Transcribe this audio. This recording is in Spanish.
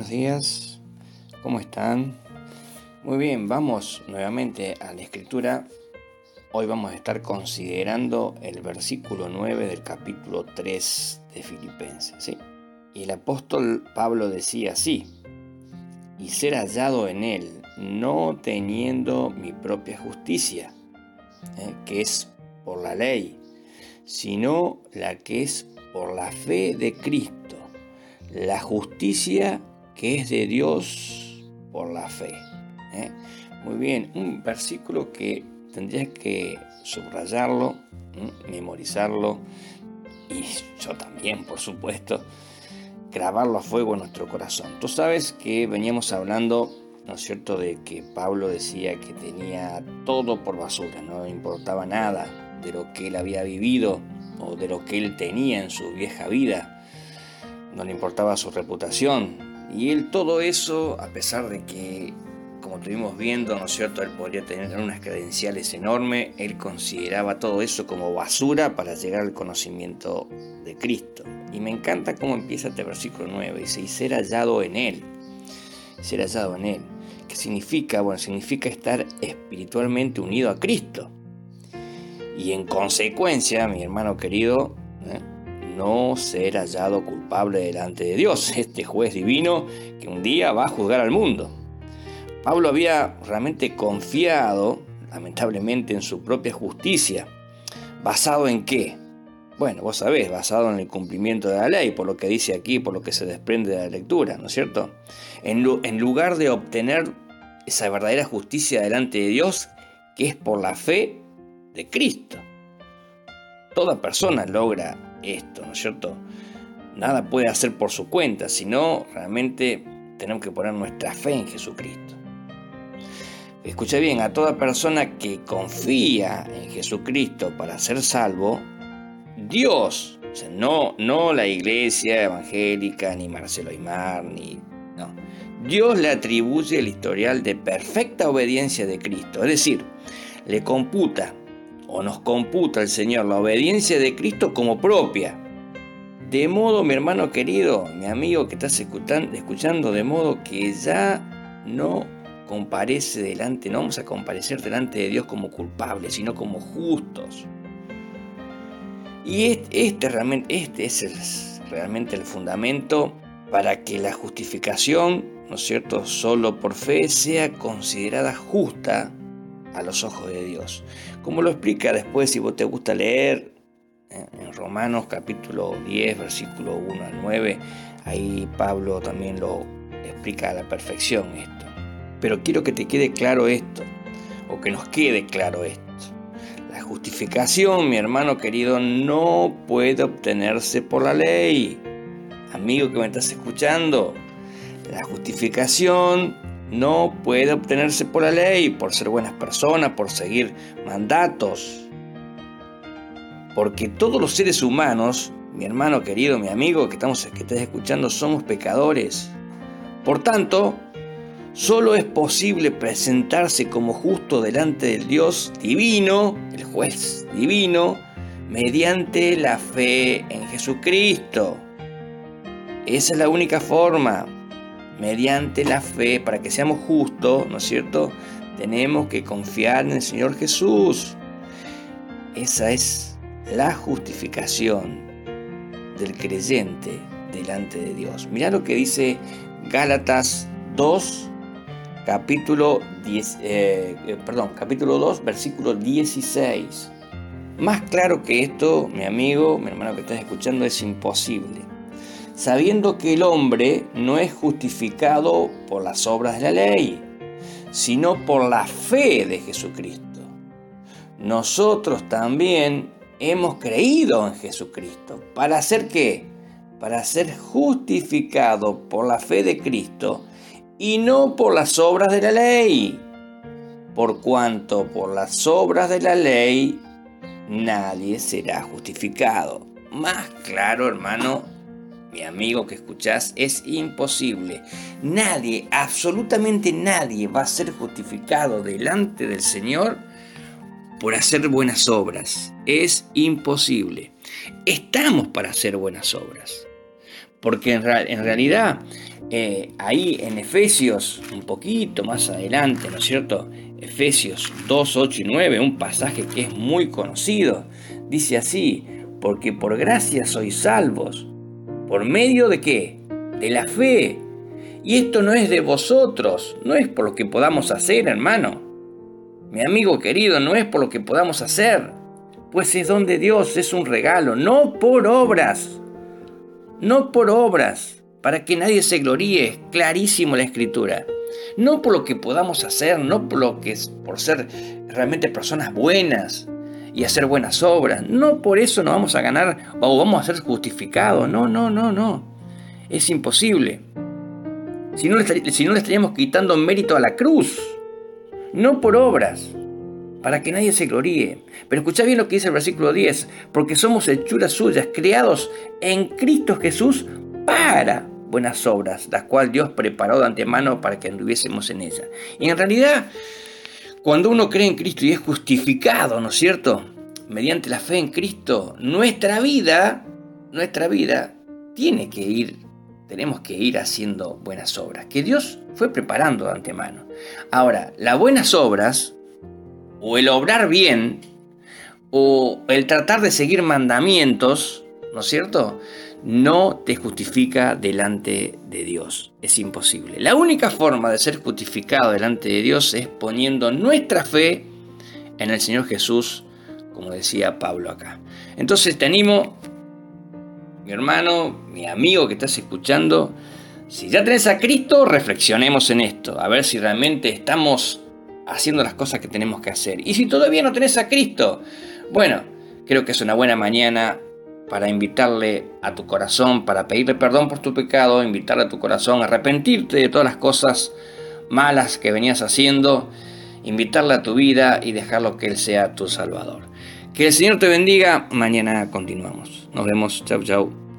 buenos días. ¿Cómo están? Muy bien, vamos nuevamente a la escritura. Hoy vamos a estar considerando el versículo 9 del capítulo 3 de Filipenses. ¿sí? Y el apóstol Pablo decía así, y ser hallado en él, no teniendo mi propia justicia, ¿eh? que es por la ley, sino la que es por la fe de Cristo la justicia que es de Dios por la fe. ¿eh? Muy bien, un versículo que tendrías que subrayarlo, memorizarlo y yo también, por supuesto, grabarlo a fuego en nuestro corazón. Tú sabes que veníamos hablando, ¿no es cierto?, de que Pablo decía que tenía todo por basura, no importaba nada de lo que él había vivido o de lo que él tenía en su vieja vida no le importaba su reputación. Y él todo eso, a pesar de que, como estuvimos viendo, ¿no es cierto?, él podría tener unas credenciales enormes, él consideraba todo eso como basura para llegar al conocimiento de Cristo. Y me encanta cómo empieza este versículo 9, dice, y ser hallado en él, ser hallado en él. ¿Qué significa? Bueno, significa estar espiritualmente unido a Cristo. Y en consecuencia, mi hermano querido, ¿eh? No ser hallado culpable delante de Dios, este juez divino que un día va a juzgar al mundo. Pablo había realmente confiado, lamentablemente, en su propia justicia. ¿Basado en qué? Bueno, vos sabés, basado en el cumplimiento de la ley, por lo que dice aquí, por lo que se desprende de la lectura, ¿no es cierto? En, en lugar de obtener esa verdadera justicia delante de Dios, que es por la fe de Cristo. Toda persona logra esto, ¿no es cierto? Nada puede hacer por su cuenta, sino realmente tenemos que poner nuestra fe en Jesucristo. Escucha bien, a toda persona que confía en Jesucristo para ser salvo, Dios, no, no la iglesia evangélica, ni Marcelo Aymar, ni... No, Dios le atribuye el historial de perfecta obediencia de Cristo, es decir, le computa o nos computa el Señor la obediencia de Cristo como propia. De modo, mi hermano querido, mi amigo que estás escuchando, de modo que ya no comparece delante, no vamos a comparecer delante de Dios como culpables, sino como justos. Y este, realmente, este es realmente el fundamento para que la justificación, ¿no es cierto?, solo por fe sea considerada justa a los ojos de Dios. Como lo explica después, si vos te gusta leer en Romanos capítulo 10, versículo 1 al 9, ahí Pablo también lo explica a la perfección esto. Pero quiero que te quede claro esto, o que nos quede claro esto. La justificación, mi hermano querido, no puede obtenerse por la ley. Amigo que me estás escuchando, la justificación no puede obtenerse por la ley, por ser buenas personas, por seguir mandatos. Porque todos los seres humanos, mi hermano querido, mi amigo que, estamos, que estás escuchando, somos pecadores. Por tanto, solo es posible presentarse como justo delante del Dios divino, el juez divino, mediante la fe en Jesucristo. Esa es la única forma mediante la fe, para que seamos justos, ¿no es cierto? Tenemos que confiar en el Señor Jesús. Esa es la justificación del creyente delante de Dios. Mira lo que dice Gálatas 2, capítulo, 10, eh, eh, perdón, capítulo 2, versículo 16. Más claro que esto, mi amigo, mi hermano que estás escuchando, es imposible sabiendo que el hombre no es justificado por las obras de la ley, sino por la fe de Jesucristo. Nosotros también hemos creído en Jesucristo. ¿Para hacer qué? Para ser justificado por la fe de Cristo y no por las obras de la ley. Por cuanto por las obras de la ley nadie será justificado. Más claro, hermano, mi amigo que escuchás, es imposible. Nadie, absolutamente nadie va a ser justificado delante del Señor por hacer buenas obras. Es imposible. Estamos para hacer buenas obras. Porque en, realidad eh, ahí en Efesios, un poquito más adelante, ¿no es cierto? Efesios 2, 8 y 9, un pasaje que es muy conocido. Dice así, porque por gracia sois salvos. ¿Por medio de qué? De la fe. Y esto no es de vosotros, no es por lo que podamos hacer, hermano. Mi amigo querido, no es por lo que podamos hacer, pues es don de Dios, es un regalo, no por obras, no por obras, para que nadie se gloríe, clarísimo la escritura. No por lo que podamos hacer, no por lo que es por ser realmente personas buenas, y hacer buenas obras. No por eso nos vamos a ganar o vamos a ser justificados. No, no, no, no. Es imposible. Si no, le, si no le estaríamos quitando mérito a la cruz. No por obras. Para que nadie se gloríe. Pero escucha bien lo que dice el versículo 10. Porque somos hechuras suyas, creados en Cristo Jesús para buenas obras, las cuales Dios preparó de antemano para que anduviésemos en ellas. Y en realidad cuando uno cree en Cristo y es justificado, ¿no es cierto? Mediante la fe en Cristo, nuestra vida, nuestra vida tiene que ir, tenemos que ir haciendo buenas obras, que Dios fue preparando de antemano. Ahora, las buenas obras, o el obrar bien, o el tratar de seguir mandamientos, ¿no es cierto? No te justifica delante de Dios. Es imposible. La única forma de ser justificado delante de Dios es poniendo nuestra fe en el Señor Jesús, como decía Pablo acá. Entonces te animo, mi hermano, mi amigo que estás escuchando, si ya tenés a Cristo, reflexionemos en esto, a ver si realmente estamos haciendo las cosas que tenemos que hacer. Y si todavía no tenés a Cristo, bueno, creo que es una buena mañana para invitarle a tu corazón, para pedirle perdón por tu pecado, invitarle a tu corazón a arrepentirte de todas las cosas malas que venías haciendo, invitarle a tu vida y dejarlo que Él sea tu Salvador. Que el Señor te bendiga. Mañana continuamos. Nos vemos. Chau, chau.